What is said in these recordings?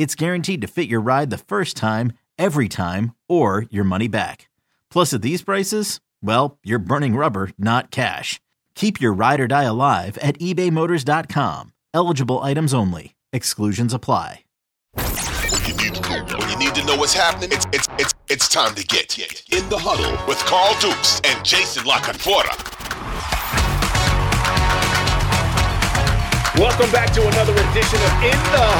it's guaranteed to fit your ride the first time, every time, or your money back. Plus, at these prices, well, you're burning rubber, not cash. Keep your ride or die alive at ebaymotors.com. Eligible items only. Exclusions apply. When you need to know, when you need to know what's happening, it's it's it's it's time to get in the huddle with Carl Dukes and Jason La Canfora. Welcome back to another edition of In the Huddle. Carl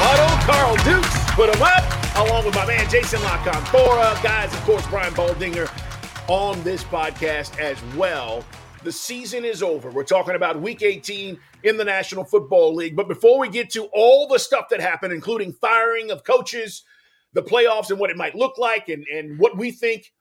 Up, along with my man Jason La Canfora. Guys, of course, Brian Baldinger on this podcast as well. The season is over. We're talking about week 18 in the National Football League. But before we get to all the stuff that happened, including firing of coaches, the playoffs, and what it might look like, and, and what we think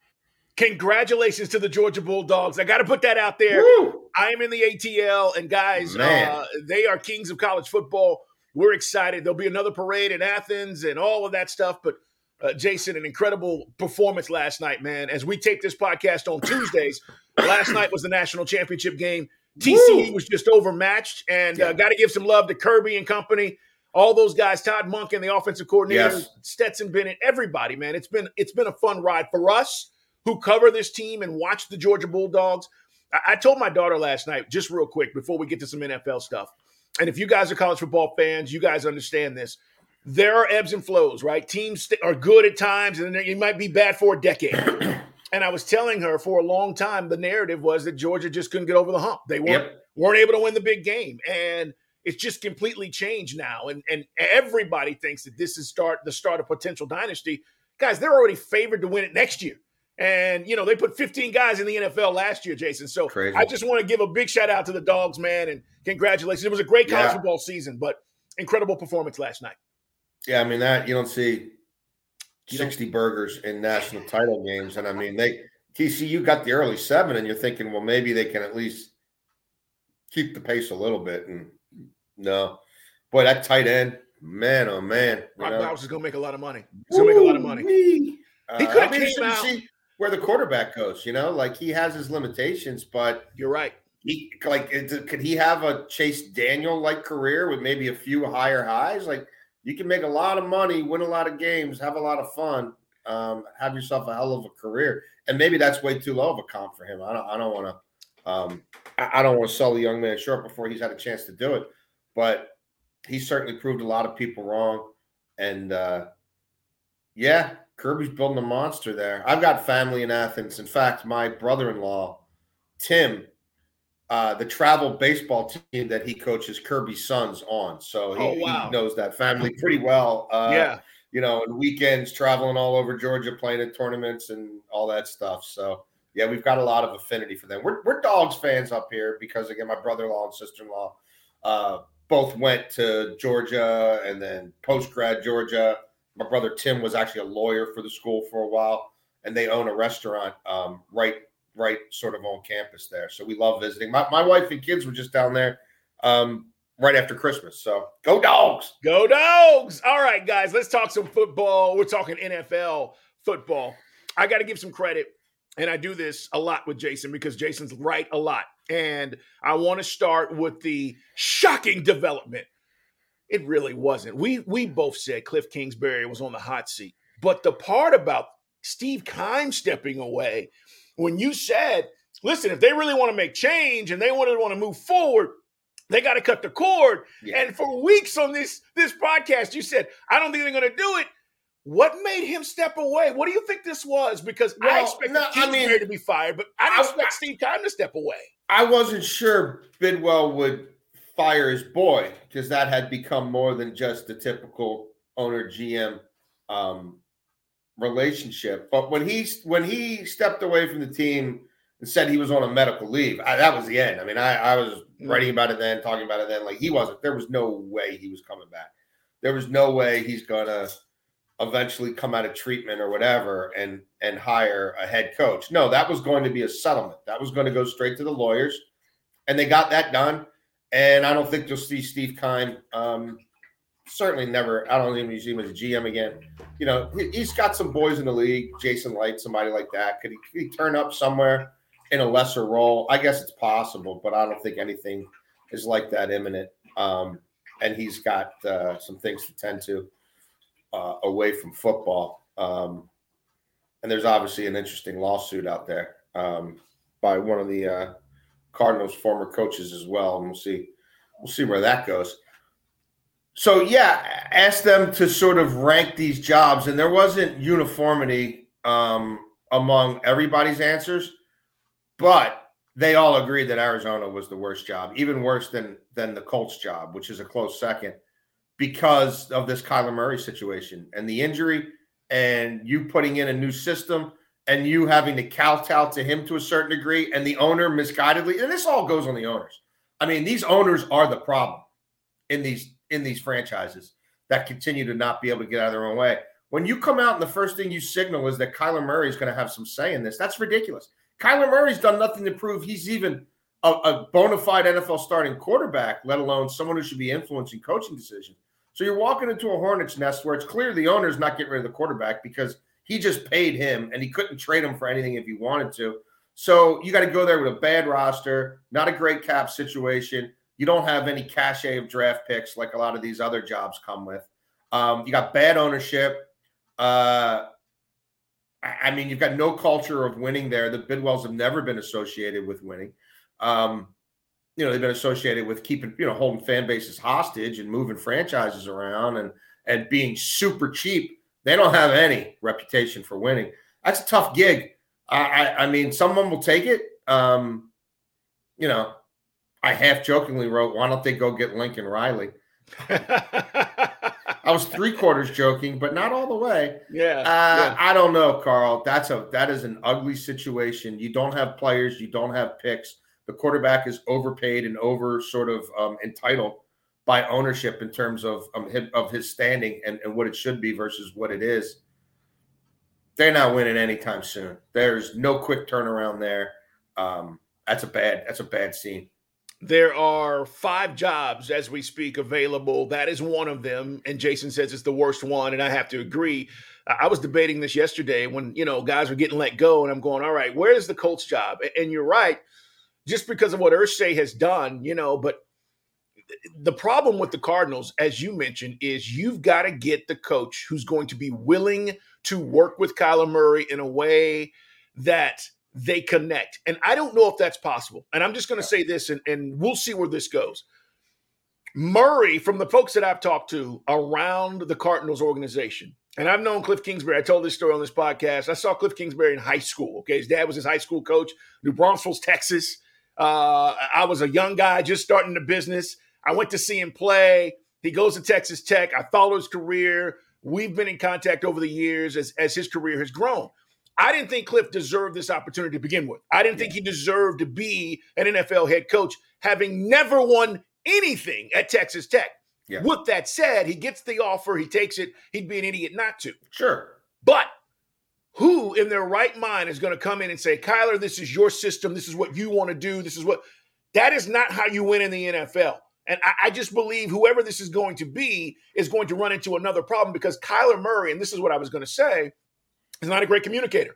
Congratulations to the Georgia Bulldogs. I got to put that out there. Woo! I am in the ATL, and guys, uh, they are kings of college football. We're excited. There'll be another parade in Athens and all of that stuff. But uh, Jason, an incredible performance last night, man. As we tape this podcast on Tuesdays, last night was the national championship game. TCU was just overmatched, and uh, got to give some love to Kirby and company. All those guys, Todd Monken and the offensive coordinator, Yes. Stetson Bennett, everybody, man. It's been it's been a fun ride for us who cover this team and watch the Georgia Bulldogs. I, I told my daughter last night, just real quick, before we get to some NFL stuff. And if you guys are college football fans, you guys understand this. There are ebbs and flows, right? Teams are good at times, and then you might be bad for a decade. and I was telling her for a long time, the narrative was that Georgia just couldn't get over the hump. They weren't Yep. weren't able to win the big game, and it's just completely changed now. And and everybody thinks that this is start the start of potential dynasty. Guys, they're already favored to win it next year. And you know they put 15 guys in the NFL last year, Jason. So Crazy. I just want to give a big shout out to the dogs, man, and congratulations. It was a great college Yeah. football season, but incredible performance last night. Yeah, I mean that you don't see You don't- sixty burgers in national title games, and I mean they TCU got the early seven, and you're thinking, well, maybe they can at least keep the pace a little bit, and no, boy, that tight end, man, oh man, Brock. Bowers is going to make a lot of money. He's going to make a lot of money. Uh, He coulda I'll came out- see where the quarterback goes. You know, like he has his limitations, but You're right. he like could he have a Chase Daniel like career with maybe a few higher highs? Like you can make a lot of money, win a lot of games, have a lot of fun, um, have yourself a hell of a career, and maybe that's way too low of a comp for him. I don't, I don't want to, um, I, I don't want to sell the young man short before he's had a chance to do it, but he certainly proved a lot of people wrong, and uh, yeah, Kirby's building a monster there. I've got family in Athens. In fact, my brother-in-law, Tim, uh, the travel baseball team that he coaches Kirby's sons on. So he, Oh, wow. he knows that family pretty well. Uh, yeah. You know, and weekends traveling all over Georgia, playing at tournaments and all that stuff. So yeah, we've got a lot of affinity for them. We're, we're dogs fans up here because again, my brother-in-law and sister-in-law uh, both went to Georgia and then post-grad Georgia. My brother Tim was actually a lawyer for the school for a while, and they own a restaurant um, right right sort of on campus there. So we love visiting. My, my wife and kids were just down there um, right after Christmas. So go dogs. Go dogs! All right, guys, let's talk some football. We're talking NFL football. I got to give some credit, and I do this a lot with Jason because Jason's right a lot. And I want to start with the shocking development. It really wasn't. We we both said Kliff Kingsbury was on the hot seat, but the part about Steve Keim stepping away, when you said, "Listen, if they really want to make change and they want to want to move forward, they got to cut the cord." Yeah. And for weeks on this this podcast, you said, "I don't think they're going to do it." What made him step away? What do you think this was? Because well, I expected no, Kingsbury I mean, to be fired, but I didn't I, expect I, Steve Keim to step away. I wasn't sure Bidwell would fire his boy because that had become more than just the typical owner GM um, relationship. But when he when he stepped away from the team and said he was on a medical leave, I, that was the end. I mean, I, I was mm. writing about it then, talking about it then. Like he wasn't. There was no way he was coming back. There was no way he's gonna eventually come out of treatment or whatever and and hire a head coach. No, that was going to be a settlement. That was going to go straight to the lawyers, and they got that done. And I don't think you'll see Steve Keim. Um, certainly never. I don't even see him as a GM again. You know, he, has got some boys in the league. Jason Licht, somebody like that. Could he, could he turn up somewhere in a lesser role? I guess it's possible, but I don't think anything is like that imminent. Um, and he's got uh, some things to tend to uh, away from football. Um, and there's obviously an interesting lawsuit out there um, by one of the uh, Cardinals' former coaches as well, and we'll see we'll see where that goes. So yeah, ask them to sort of rank these jobs, and there wasn't uniformity um, among everybody's answers, but they all agreed that Arizona was the worst job, even worse than than the Colts job, which is a close second because of this Kyler Murray situation and the injury, and you putting in a new system and you having to kowtow to him to a certain degree, and the owner misguidedly, and this all goes on the owners. I mean, these owners are the problem in these in these franchises that continue to not be able to get out of their own way. When you come out and the first thing you signal is that Kyler Murray is going to have some say in this, that's ridiculous. Kyler Murray's done nothing to prove he's even a, a bona fide NFL starting quarterback, let alone someone who should be influencing coaching decisions. So you're walking into a hornet's nest where it's clear the owner's not getting rid of the quarterback because he just paid him and he couldn't trade him for anything if he wanted to. So you got to go there with a bad roster, not a great cap situation. You don't have any cachet of draft picks like a lot of these other jobs come with. Um, you got bad ownership. Uh, I mean, you've got no culture of winning there. The Bidwells have never been associated with winning. Um, you know they've been associated with keeping you know holding fan bases hostage and moving franchises around and and being super cheap. They don't have any reputation for winning. That's a tough gig. I I, I mean, someone will take it. Um, you know, I half jokingly wrote, "Why don't they go get Lincoln Riley?" I was three quarters joking, but not all the way. Yeah, uh, yeah, I don't know, Carl. That's a that is an ugly situation. You don't have players, you don't have picks the quarterback is overpaid and over sort of um, entitled by ownership in terms of um, his, of his standing and, and what it should be versus what it is. They're not winning anytime soon. There's no quick turnaround there. Um, that's a bad. That's a bad scene. There are five jobs as we speak available. That is one of them. And Jason says it's the worst one. And I have to agree. I was debating this yesterday when, you know, guys were getting let go. And I'm going, all right, where is the Colts job? And you're right just because of what Irsay has done, you know, but the problem with the Cardinals, as you mentioned, is you've got to get the coach who's going to be willing to work with Kyler Murray in a way that they connect. And I don't know if that's possible. And I'm just going to say this, and, and we'll see where this goes. Murray, from the folks that I've talked to around the Cardinals organization, and I've known Kliff Kingsbury. I told this story on this podcast. I saw Kliff Kingsbury in high school. Okay. His dad was his high school coach, New Braunfels, Texas. Uh, I was a young guy just starting the business. I went to see him play. He goes to Texas Tech. I follow his career. We've been in contact over the years as, as his career has grown. I didn't think Kliff deserved this opportunity to begin with. I didn't think he deserved to be an NFL head coach, having never won anything at Texas Tech. Yeah. With that said, he gets the offer, he takes it. He'd be an idiot not to. Sure. But who in their right mind is going to come in and say, Kyler, this is your system. This is what you want to do. This is what that is not how you win in the NFL. And I, I, just believe whoever this is going to be is going to run into another problem because Kyler Murray, and this is what I was going to say, is not a great communicator.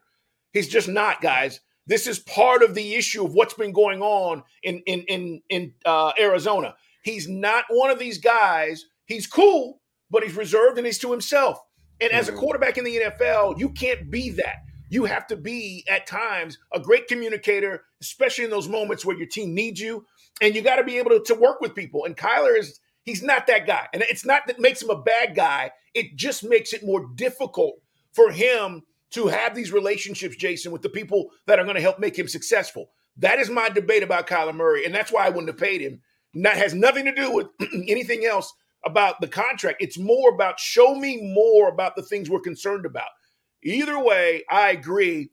He's just not, guys. This is part of the issue of what's been going on in in in in uh, Arizona. He's not one of these guys. He's cool, but he's reserved and he's to himself. And as a mm-hmm. quarterback in the NFL, you can't be that. You have to be at times a great communicator, especially in those moments where your team needs you. And you got to be able to, to work with people. And Kyler is he's not that guy. And it's not that makes him a bad guy. it just makes it more difficult for him to have these relationships, Jason, with the people that are going to help make him successful. That is my debate about Kyler Murray, and that's why I wouldn't have paid him. That has nothing to do with anything else about the contract. It's more about show me more about the things we're concerned about. Either way, I agree.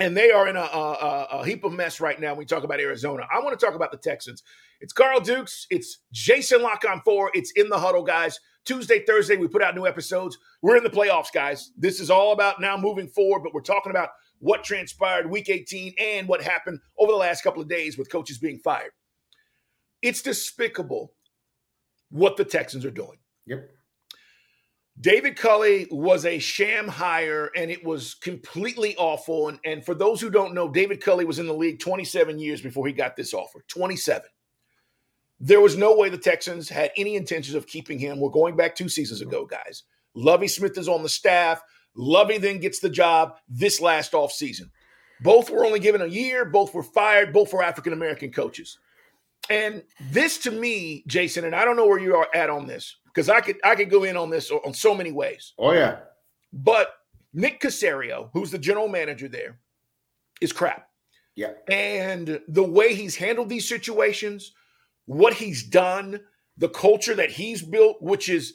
And they are in a, a, a heap of mess right now when we talk about Arizona. I want to talk about the Texans. It's Carl Dukes. It's Jason La Canfora. It's in the huddle, guys. Tuesday, Thursday, we put out new episodes. We're in the playoffs, guys. This is all about now moving forward, but we're talking about what transpired week 18 and what happened over the last couple of days with coaches being fired. It's despicable what the Texans are doing. Yep. David Culley was a sham hire and it was completely awful. And, and for those who don't know, David Culley was in the league 27 years before he got this offer 27. There was no way the Texans had any intentions of keeping him. We're going back two seasons ago, guys. Lovie Smith is on the staff. Lovie then gets the job this last off season. Both were only given a year, both were fired, both were African American coaches. And this to me, Jason, and I don't know where you are at on this because I could I could go in on this on so many ways. Oh yeah. But Nick Caserio, who's the general manager there, is crap. Yeah. And the way he's handled these situations, what he's done, the culture that he's built, which is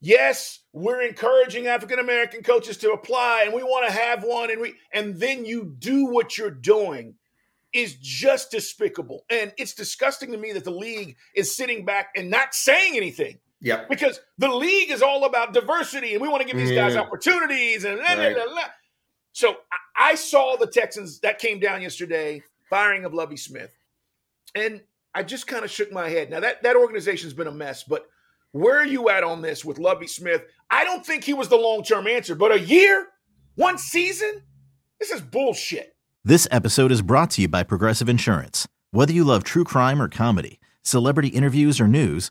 yes, we're encouraging African American coaches to apply and we want to have one and we and then you do what you're doing is just despicable. And it's disgusting to me that the league is sitting back and not saying anything. Yeah. Because the league is all about diversity and we want to give these guys mm. opportunities and blah, right. blah, blah, So I saw the Texans that came down yesterday, firing of Lovie Smith. And I just kind of shook my head. Now that that organization's been a mess, but where are you at on this with Lovie Smith? I don't think he was the long-term answer, but a year, one season, this is bullshit. This episode is brought to you by Progressive Insurance. Whether you love true crime or comedy, celebrity interviews or news,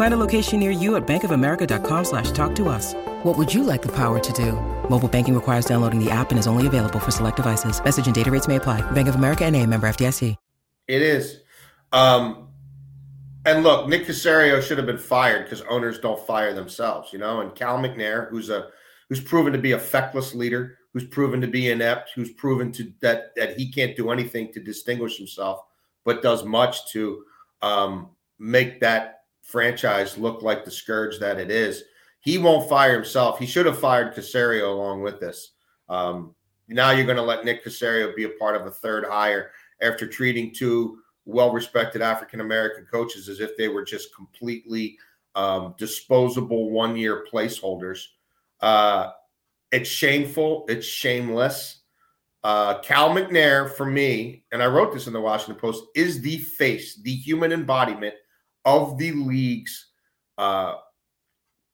Find a location near you at bankofamerica.com slash talk to us. What would you like the power to do? Mobile banking requires downloading the app and is only available for select devices. Message and data rates may apply. Bank of America and a member FDIC. It is. Um, and look, Nick Caserio should have been fired because owners don't fire themselves, you know, and Cal McNair, who's a who's proven to be a feckless leader, who's proven to be inept, who's proven to that that he can't do anything to distinguish himself, but does much to um, make that franchise look like the scourge that it is. He won't fire himself. He should have fired Caserio along with this. Um, now you're going to let Nick Caserio be a part of a third hire after treating two well-respected African American coaches as if they were just completely um, disposable one-year placeholders. Uh, it's shameful. It's shameless. Uh, Cal McNair, for me, and I wrote this in the Washington Post, is the face, the human embodiment of the league's uh,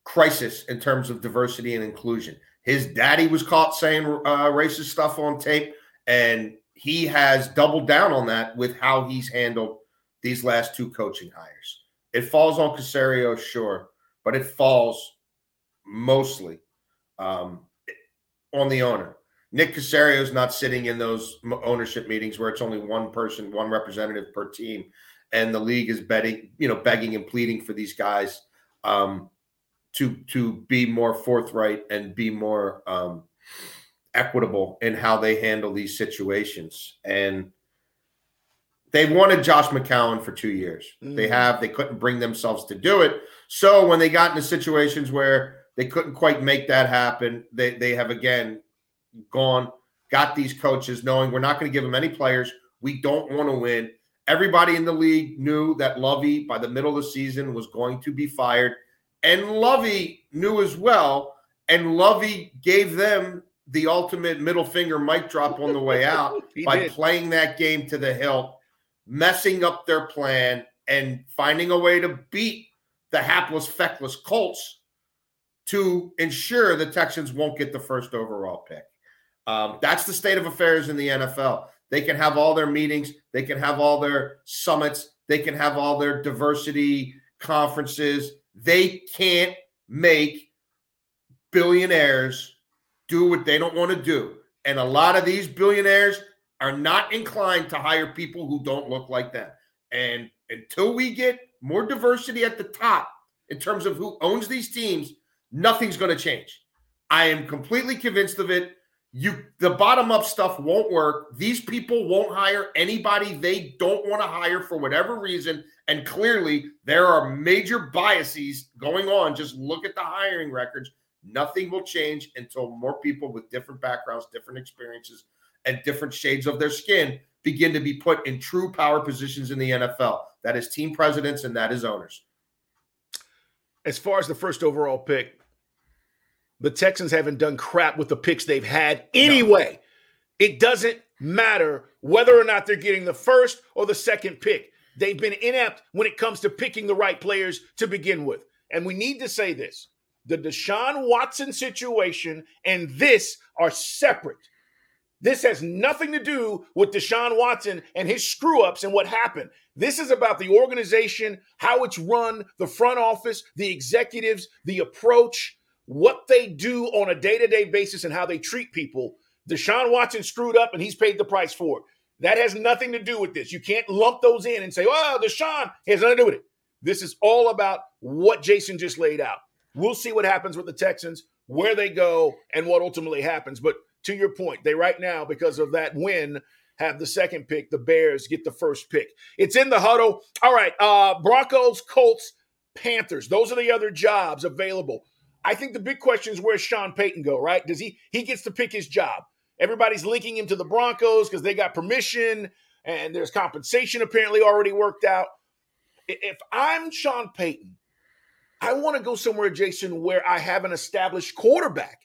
crisis in terms of diversity and inclusion. His daddy was caught saying uh, racist stuff on tape, and he has doubled down on that with how he's handled these last two coaching hires. It falls on Caserio, sure, but it falls mostly um, on the owner. Nick Caserio is not sitting in those ownership meetings where it's only one person, one representative per team, and the league is betting, you know, begging and pleading for these guys um, to to be more forthright and be more um, equitable in how they handle these situations. And they wanted Josh McCown for two years. Mm-hmm. They have. They couldn't bring themselves to do it. So when they got into situations where they couldn't quite make that happen. They they have again gone got these coaches knowing we're not going to give them any players. We don't want to win. Everybody in the league knew that Lovie by the middle of the season was going to be fired, And Lovie knew as well. And Lovie gave them the ultimate middle finger mic drop on the way out by did. playing that game to the hilt, messing up their plan, and finding a way to beat the hapless, feckless Colts to ensure the Texans won't get the first overall pick. Um, that's the state of affairs in the NFL. They can have all their meetings, they can have all their summits, they can have all their diversity conferences. They can't make billionaires do what they don't want to do. And a lot of these billionaires are not inclined to hire people who don't look like them. And until we get more diversity at the top in terms of who owns these teams, nothing's going to change. I am completely convinced of it. You the bottom up stuff won't work. These people won't hire anybody they don't want to hire for whatever reason. And clearly, there are major biases going on. Just look at the hiring records. Nothing will change until more people with different backgrounds, different experiences, and different shades of their skin begin to be put in true power positions in the NFL. That is team presidents and that is owners. As far as the first overall pick, the Texans haven't done crap with the picks they've had anyway. No. It doesn't matter whether or not they're getting the first or the second pick. They've been inept when it comes to picking the right players to begin with. And we need to say this the Deshaun Watson situation and this are separate. This has nothing to do with Deshaun Watson and his screw ups and what happened. This is about the organization, how it's run, the front office, the executives, the approach, what they do on a day to day basis and how they treat people. Deshaun Watson screwed up and he's paid the price for it. That has nothing to do with this. You can't lump those in and say, oh, Deshaun has nothing to do with it. This is all about what Jason just laid out. We'll see what happens with the Texans, where they go, and what ultimately happens. But to your point, they right now, because of that win, have the second pick. The Bears get the first pick. It's in the huddle. All right. Uh, Broncos, Colts, Panthers. Those are the other jobs available. I think the big question is where's Sean Payton go, right? Does he he gets to pick his job? Everybody's linking him to the Broncos because they got permission and there's compensation apparently already worked out. If I'm Sean Payton, I want to go somewhere, Jason, where I have an established quarterback.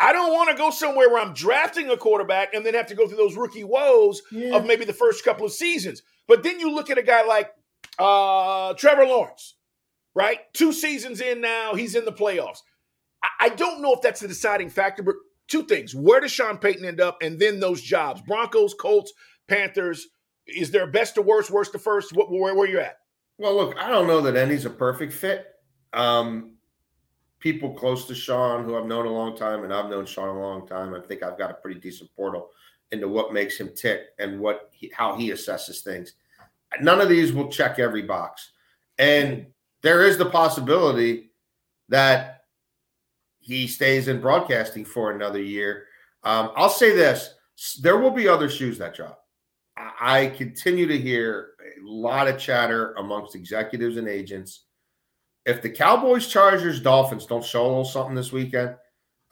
I don't want to go somewhere where I'm drafting a quarterback and then have to go through those rookie woes yeah. of maybe the first couple of seasons. But then you look at a guy like uh, Trevor Lawrence, right? Two seasons in now, he's in the playoffs. I don't know if that's the deciding factor, but two things. Where does Sean Payton end up? And then those jobs Broncos, Colts, Panthers. Is there best to worst, worst to first? What, where, where you at? Well, look, I don't know that any's a perfect fit. Um, people close to Sean, who I've known a long time, and I've known Sean a long time, I think I've got a pretty decent portal into what makes him tick and what he, how he assesses things. None of these will check every box, and there is the possibility that he stays in broadcasting for another year. Um, I'll say this: there will be other shoes that drop. I, I continue to hear a lot of chatter amongst executives and agents. If the Cowboys, Chargers, Dolphins don't show a little something this weekend,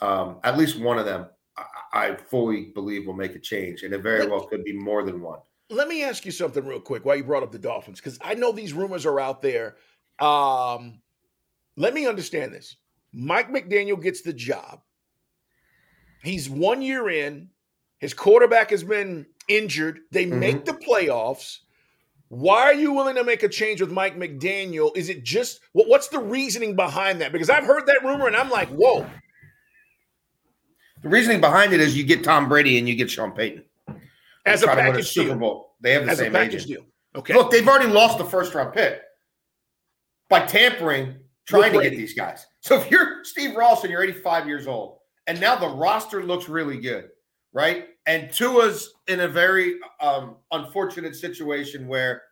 um, at least one of them, I, I fully believe will make a change, and it very well could be more than one. Let me ask you something real quick. Why you brought up the Dolphins? Because I know these rumors are out there. Um, let me understand this. Mike McDaniel gets the job. He's one year in. His quarterback has been injured. They mm-hmm. make the playoffs. Why are you willing to make a change with Mike McDaniel? Is it just what, what's the reasoning behind that? Because I've heard that rumor and I'm like, whoa. The reasoning behind it is you get Tom Brady and you get Sean Payton. As a package a Super Bowl. They have the As same agent. Deal. Okay. Look, they've already lost the first round pick by tampering trying to get these guys. So if you're Steve Ross and you're 85 years old, and now the roster looks really good, right? And Tua's in a very um, unfortunate situation where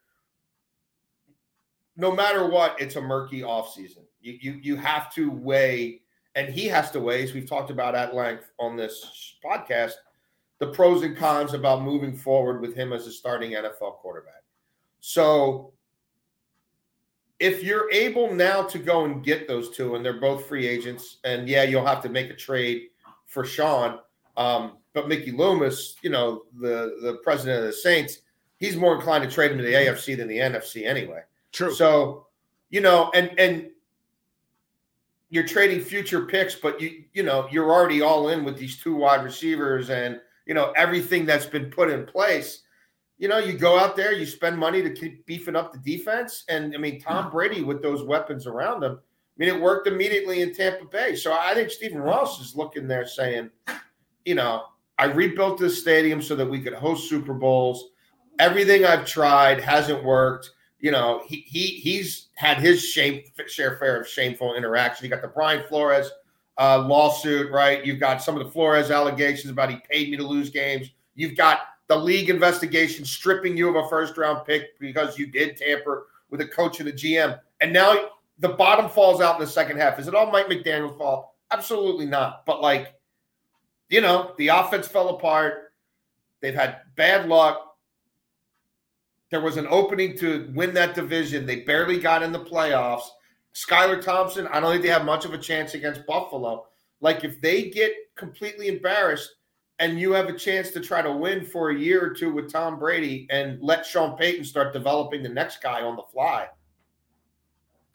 no matter what, it's a murky offseason. You, you you have to weigh, and he has to weigh, as we've talked about at length on this podcast, the pros and cons about moving forward with him as a starting NFL quarterback. So if you're able now to go and get those two, and they're both free agents, and yeah, you'll have to make a trade for Sean. Um, but Mickey Loomis, you know, the the president of the Saints, he's more inclined to trade him to the AFC than the NFC anyway. True. So, you know, and and you're trading future picks, but you you know you're already all in with these two wide receivers and you know everything that's been put in place. You know, you go out there, you spend money to keep beefing up the defense, and I mean Tom Brady with those weapons around him. I mean, it worked immediately in Tampa Bay. So I think Stephen Ross is looking there saying, you know, I rebuilt this stadium so that we could host Super Bowls. Everything I've tried hasn't worked you know, he he he's had his shame share fair of shameful interaction. You got the Brian Flores uh, lawsuit, right? You've got some of the Flores allegations about he paid me to lose games. You've got the league investigation stripping you of a first round pick because you did tamper with a coach and a GM. And now the bottom falls out in the second half. Is it all Mike McDaniel's fault? Absolutely not. But like, you know, the offense fell apart. They've had bad luck. There was an opening to win that division. They barely got in the playoffs. Skylar Thompson, I don't think they have much of a chance against Buffalo. Like if they get completely embarrassed and you have a chance to try to win for a year or two with Tom Brady and let Sean Payton start developing the next guy on the fly.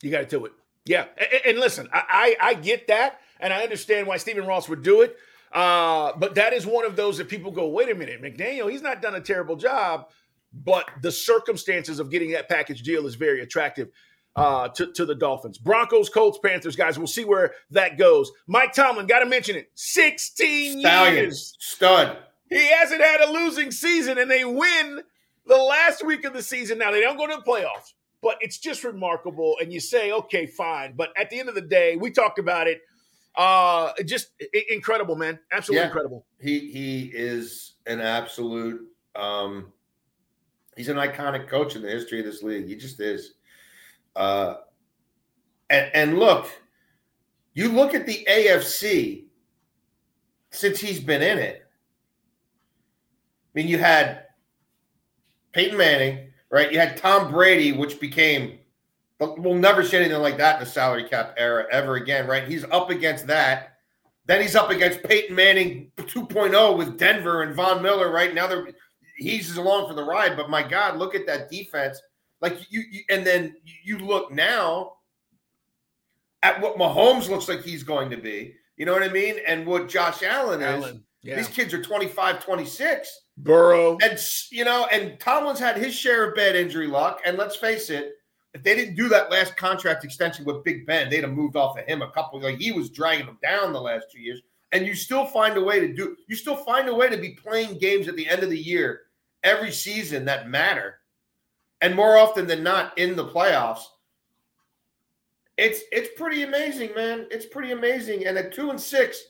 You got to do it. Yeah. And, and listen, I, I, I get that. And I understand why Stephen Ross would do it. Uh, but that is one of those that people go, wait a minute, McDaniel, he's not done a terrible job but the circumstances of getting that package deal is very attractive uh, to, to the Dolphins. Broncos, Colts, Panthers, guys. We'll see where that goes. Mike Tomlin, got to mention it. 16 Stallions, years. Stud. He hasn't had a losing season, and they win the last week of the season. Now, they don't go to the playoffs, but it's just remarkable. And you say, okay, fine. But at the end of the day, we talked about it. Uh, just incredible, man. Absolutely yeah. incredible. He he is an absolute um He's an iconic coach in the history of this league. He just is. Uh, and, and look, you look at the AFC since he's been in it. I mean, you had Peyton Manning, right? You had Tom Brady, which became we'll never see anything like that in the salary cap era ever again, right? He's up against that. Then he's up against Peyton Manning 2.0 with Denver and Von Miller, right? Now they're he's along for the ride. But my God, look at that defense. Like you, you and then you look now at what Mahomes looks like he's going to be. You know what I mean? And what Josh Allen is. Yeah. These kids are 25, 26. Burrow. And you know, and Tomlin's had his share of bad injury luck. And let's face it, if they didn't do that last contract extension with Big Ben, they'd have moved off of him a couple. Like he was dragging them down the last two years. And you still find a way to do. You still find a way to be playing games at the end of the year every season that matter, and more often than not in the playoffs. It's it's pretty amazing, man. It's pretty amazing. And at two and six,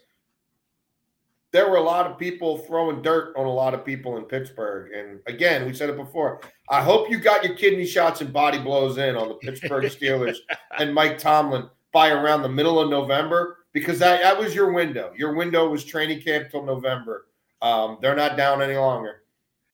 there were a lot of people throwing dirt on a lot of people in Pittsburgh. And again, we said it before. I hope you got your kidney shots and body blows in on the Pittsburgh Steelers and Mike Tomlin by around the middle of November because that, that was your window. Your window was training camp till November. Um, they're not down any longer.